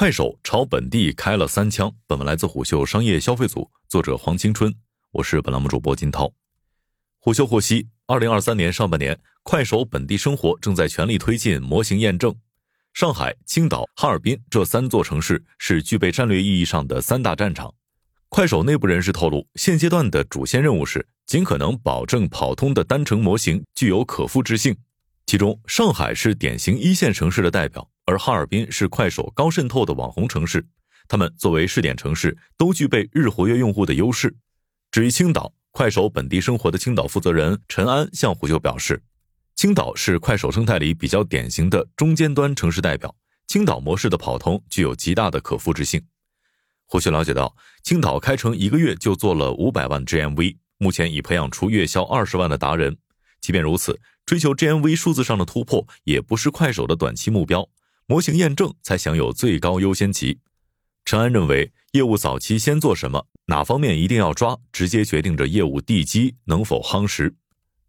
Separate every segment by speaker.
Speaker 1: 快手朝本地开了三枪。本文来自虎嗅商业消费组，作者黄青春，我是本栏目主播金涛。虎嗅获悉，二零二三年上半年，快手本地生活正在全力推进模型验证。上海、青岛、哈尔滨这三座城市是具备战略意义上的三大战场。快手内部人士透露，现阶段的主线任务是尽可能保证跑通的单程模型具有可复制性。其中，上海是典型一线城市的代表。而哈尔滨是快手高渗透的网红城市，他们作为试点城市，都具备日活跃用户的优势。至于青岛，快手本地生活的青岛负责人陈安向虎嗅表示，青岛是快手生态里比较典型的中间端城市代表，青岛模式的跑通具有极大的可复制性。虎嗅了解到，青岛开城一个月就做了五百万 GMV，目前已培养出月销二十万的达人。即便如此，追求 GMV 数字上的突破，也不是快手的短期目标。模型验证才享有最高优先级。陈安认为，业务早期先做什么，哪方面一定要抓，直接决定着业务地基能否夯实。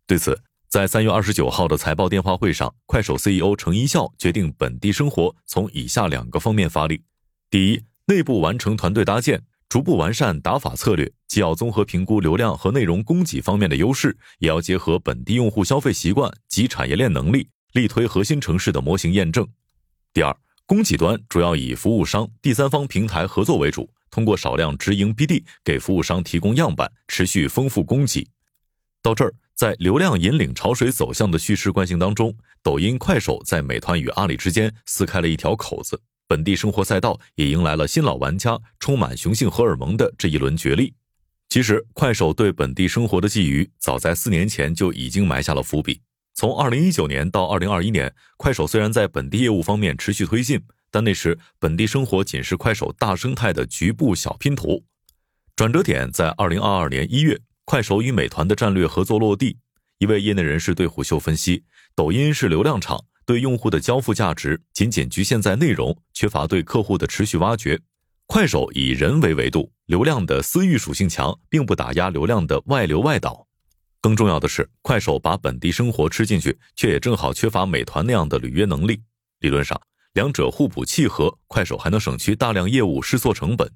Speaker 1: 对此，在三月二十九号的财报电话会上，快手 CEO 程一笑决定本地生活从以下两个方面发力：第一，内部完成团队搭建，逐步完善打法策略，既要综合评估流量和内容供给方面的优势，也要结合本地用户消费习惯及产业链能力，力推核心城市的模型验证。第二，供给端主要以服务商、第三方平台合作为主，通过少量直营 BD 给服务商提供样板，持续丰富供给。到这儿，在流量引领潮水走向的叙事惯性当中，抖音、快手在美团与阿里之间撕开了一条口子，本地生活赛道也迎来了新老玩家充满雄性荷尔蒙的这一轮角力。其实，快手对本地生活的觊觎，早在四年前就已经埋下了伏笔。从二零一九年到二零二一年，快手虽然在本地业务方面持续推进，但那时本地生活仅是快手大生态的局部小拼图。转折点在二零二二年一月，快手与美团的战略合作落地。一位业内人士对虎嗅分析，抖音是流量场，对用户的交付价值仅仅局限在内容，缺乏对客户的持续挖掘。快手以人为维度，流量的私域属性强，并不打压流量的外流外导。更重要的是，快手把本地生活吃进去，却也正好缺乏美团那样的履约能力。理论上，两者互补契合，快手还能省去大量业务试错成本。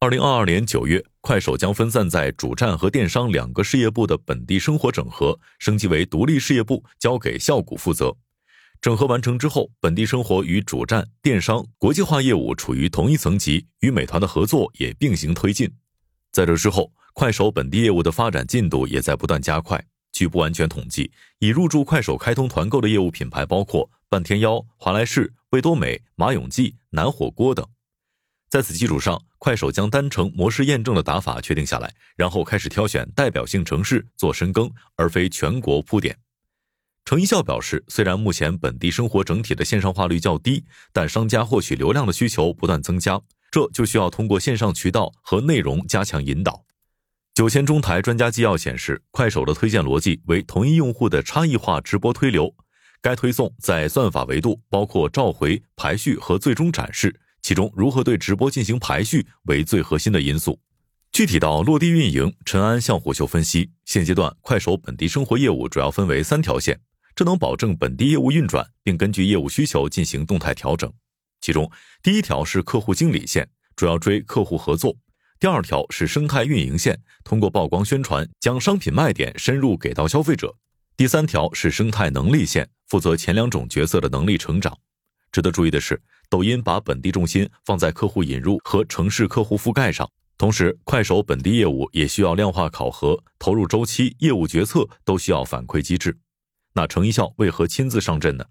Speaker 1: 二零二二年九月，快手将分散在主站和电商两个事业部的本地生活整合升级为独立事业部，交给效谷负责。整合完成之后，本地生活与主站、电商、国际化业务处于同一层级，与美团的合作也并行推进。在这之后。快手本地业务的发展进度也在不断加快。据不完全统计，已入驻快手开通团购的业务品牌包括半天妖、华莱士、味多美、马永记、南火锅等。在此基础上，快手将单程模式验证的打法确定下来，然后开始挑选代表性城市做深耕，而非全国铺点。程一笑表示，虽然目前本地生活整体的线上化率较低，但商家获取流量的需求不断增加，这就需要通过线上渠道和内容加强引导。九千中台专家纪要显示，快手的推荐逻辑为同一用户的差异化直播推流。该推送在算法维度包括召回、排序和最终展示，其中如何对直播进行排序为最核心的因素。具体到落地运营，陈安向虎嗅分析，现阶段快手本地生活业务主要分为三条线，这能保证本地业务运转，并根据业务需求进行动态调整。其中，第一条是客户经理线，主要追客户合作。第二条是生态运营线，通过曝光宣传，将商品卖点深入给到消费者。第三条是生态能力线，负责前两种角色的能力成长。值得注意的是，抖音把本地重心放在客户引入和城市客户覆盖上，同时快手本地业务也需要量化考核，投入周期、业务决策都需要反馈机制。那程一笑为何亲自上阵呢？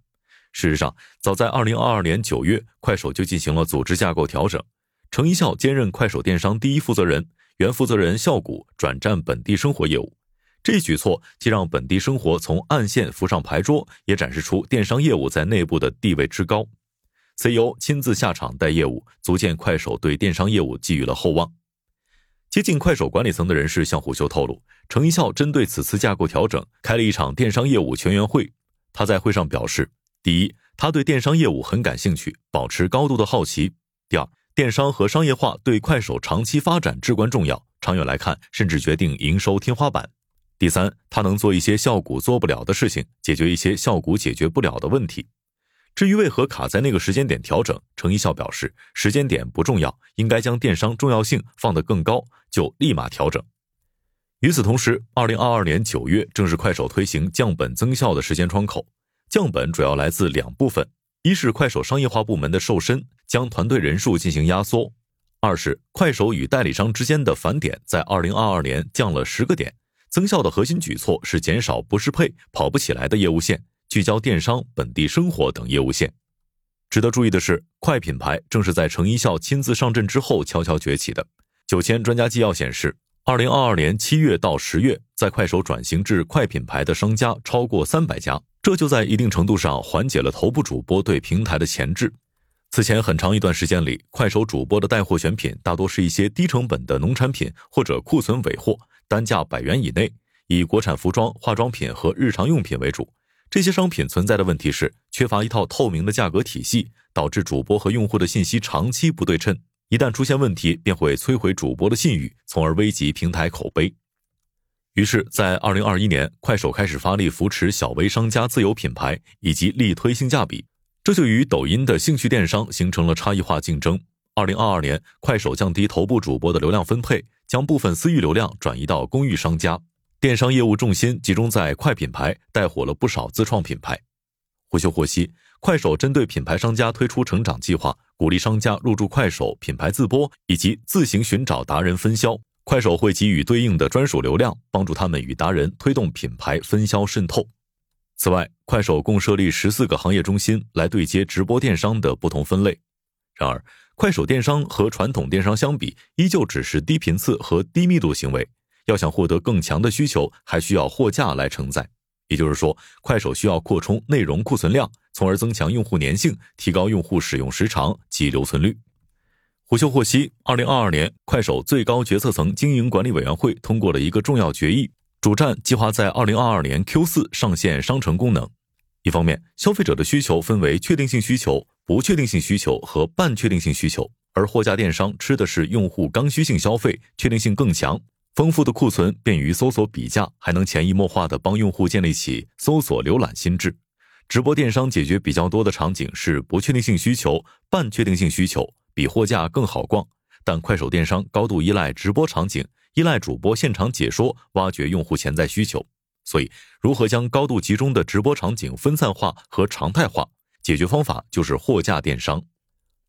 Speaker 1: 事实上，早在二零二二年九月，快手就进行了组织架构调整。程一笑兼任快手电商第一负责人，原负责人笑谷转战本地生活业务。这一举措既让本地生活从暗线浮上牌桌，也展示出电商业务在内部的地位之高。CEO 亲自下场带业务，足见快手对电商业务寄予了厚望。接近快手管理层的人士向虎嗅透露，程一笑针对此次架构调整，开了一场电商业务全员会。他在会上表示：第一，他对电商业务很感兴趣，保持高度的好奇；第二。电商和商业化对快手长期发展至关重要，长远来看，甚至决定营收天花板。第三，他能做一些效果做不了的事情，解决一些效果解决不了的问题。至于为何卡在那个时间点调整，程一笑表示时间点不重要，应该将电商重要性放得更高，就立马调整。与此同时，二零二二年九月正是快手推行降本增效的时间窗口。降本主要来自两部分：一是快手商业化部门的瘦身，将团队人数进行压缩；二是快手与代理商之间的返点在二零二二年降了十个点。增效的核心举措是减少不适配、跑不起来的业务线，聚焦电商、本地生活等业务线。值得注意的是，快品牌正是在程一笑亲自上阵之后悄悄崛起的。九千专家纪要显示。二零二二年七月到十月，在快手转型至快品牌的商家超过三百家，这就在一定程度上缓解了头部主播对平台的钳制。此前很长一段时间里，快手主播的带货选品大多是一些低成本的农产品或者库存尾货，单价百元以内，以国产服装、化妆品和日常用品为主。这些商品存在的问题是缺乏一套透明的价格体系，导致主播和用户的信息长期不对称。一旦出现问题，便会摧毁主播的信誉，从而危及平台口碑。于是，在二零二一年，快手开始发力扶持小微商家自有品牌，以及力推性价比，这就与抖音的兴趣电商形成了差异化竞争。二零二二年，快手降低头部主播的流量分配，将部分私域流量转移到公域商家，电商业务重心集中在快品牌，带火了不少自创品牌。胡秀获悉。快手针对品牌商家推出成长计划，鼓励商家入驻快手品牌自播以及自行寻找达人分销。快手会给予对应的专属流量，帮助他们与达人推动品牌分销渗透。此外，快手共设立十四个行业中心来对接直播电商的不同分类。然而，快手电商和传统电商相比，依旧只是低频次和低密度行为。要想获得更强的需求，还需要货架来承载。也就是说，快手需要扩充内容库存量。从而增强用户粘性，提高用户使用时长及留存率。虎嗅获悉，二零二二年，快手最高决策层经营管理委员会通过了一个重要决议，主站计划在二零二二年 Q 四上线商城功能。一方面，消费者的需求分为确定性需求、不确定性需求和半确定性需求，而货架电商吃的是用户刚需性消费，确定性更强，丰富的库存便于搜索比价，还能潜移默化的帮用户建立起搜索浏览心智。直播电商解决比较多的场景是不确定性需求、半确定性需求，比货架更好逛。但快手电商高度依赖直播场景，依赖主播现场解说，挖掘用户潜在需求。所以，如何将高度集中的直播场景分散化和常态化？解决方法就是货架电商。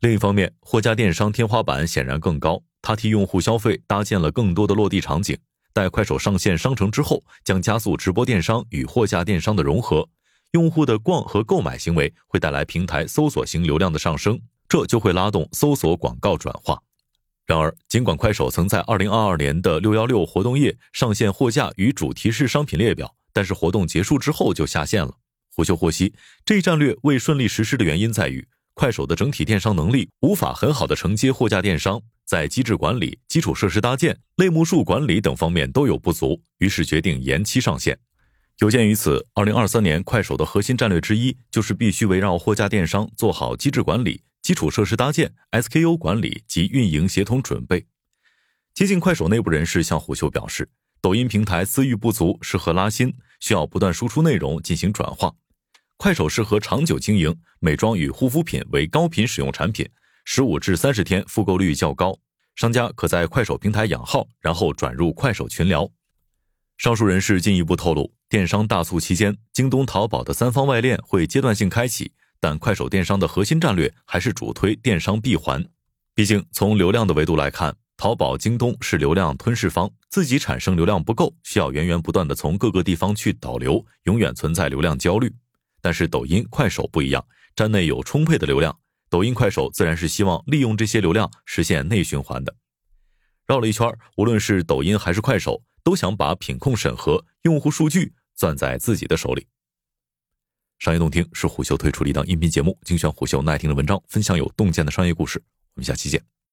Speaker 1: 另一方面，货架电商天花板显然更高，它替用户消费搭建了更多的落地场景。待快手上线商城之后，将加速直播电商与货架电商的融合。用户的逛和购买行为会带来平台搜索型流量的上升，这就会拉动搜索广告转化。然而，尽管快手曾在二零二二年的六幺六活动夜上线货架与主题式商品列表，但是活动结束之后就下线了。胡秀获悉，这一战略未顺利实施的原因在于，快手的整体电商能力无法很好的承接货架电商，在机制管理、基础设施搭建、类目数管理等方面都有不足，于是决定延期上线。有鉴于此，二零二三年快手的核心战略之一就是必须围绕货架电商做好机制管理、基础设施搭建、SKU 管理及运营协同准备。接近快手内部人士向虎嗅表示，抖音平台私域不足，适合拉新，需要不断输出内容进行转化。快手适合长久经营，美妆与护肤品为高频使用产品，十五至三十天复购率较高，商家可在快手平台养号，然后转入快手群聊。上述人士进一步透露，电商大促期间，京东、淘宝的三方外链会阶段性开启，但快手电商的核心战略还是主推电商闭环。毕竟，从流量的维度来看，淘宝、京东是流量吞噬方，自己产生流量不够，需要源源不断的从各个地方去导流，永远存在流量焦虑。但是抖音、快手不一样，站内有充沛的流量，抖音、快手自然是希望利用这些流量实现内循环的。绕了一圈，无论是抖音还是快手。都想把品控审核、用户数据攥在自己的手里。商业洞听是虎嗅推出的一档音频节目，精选虎嗅耐听的文章，分享有洞见的商业故事。我们下期见。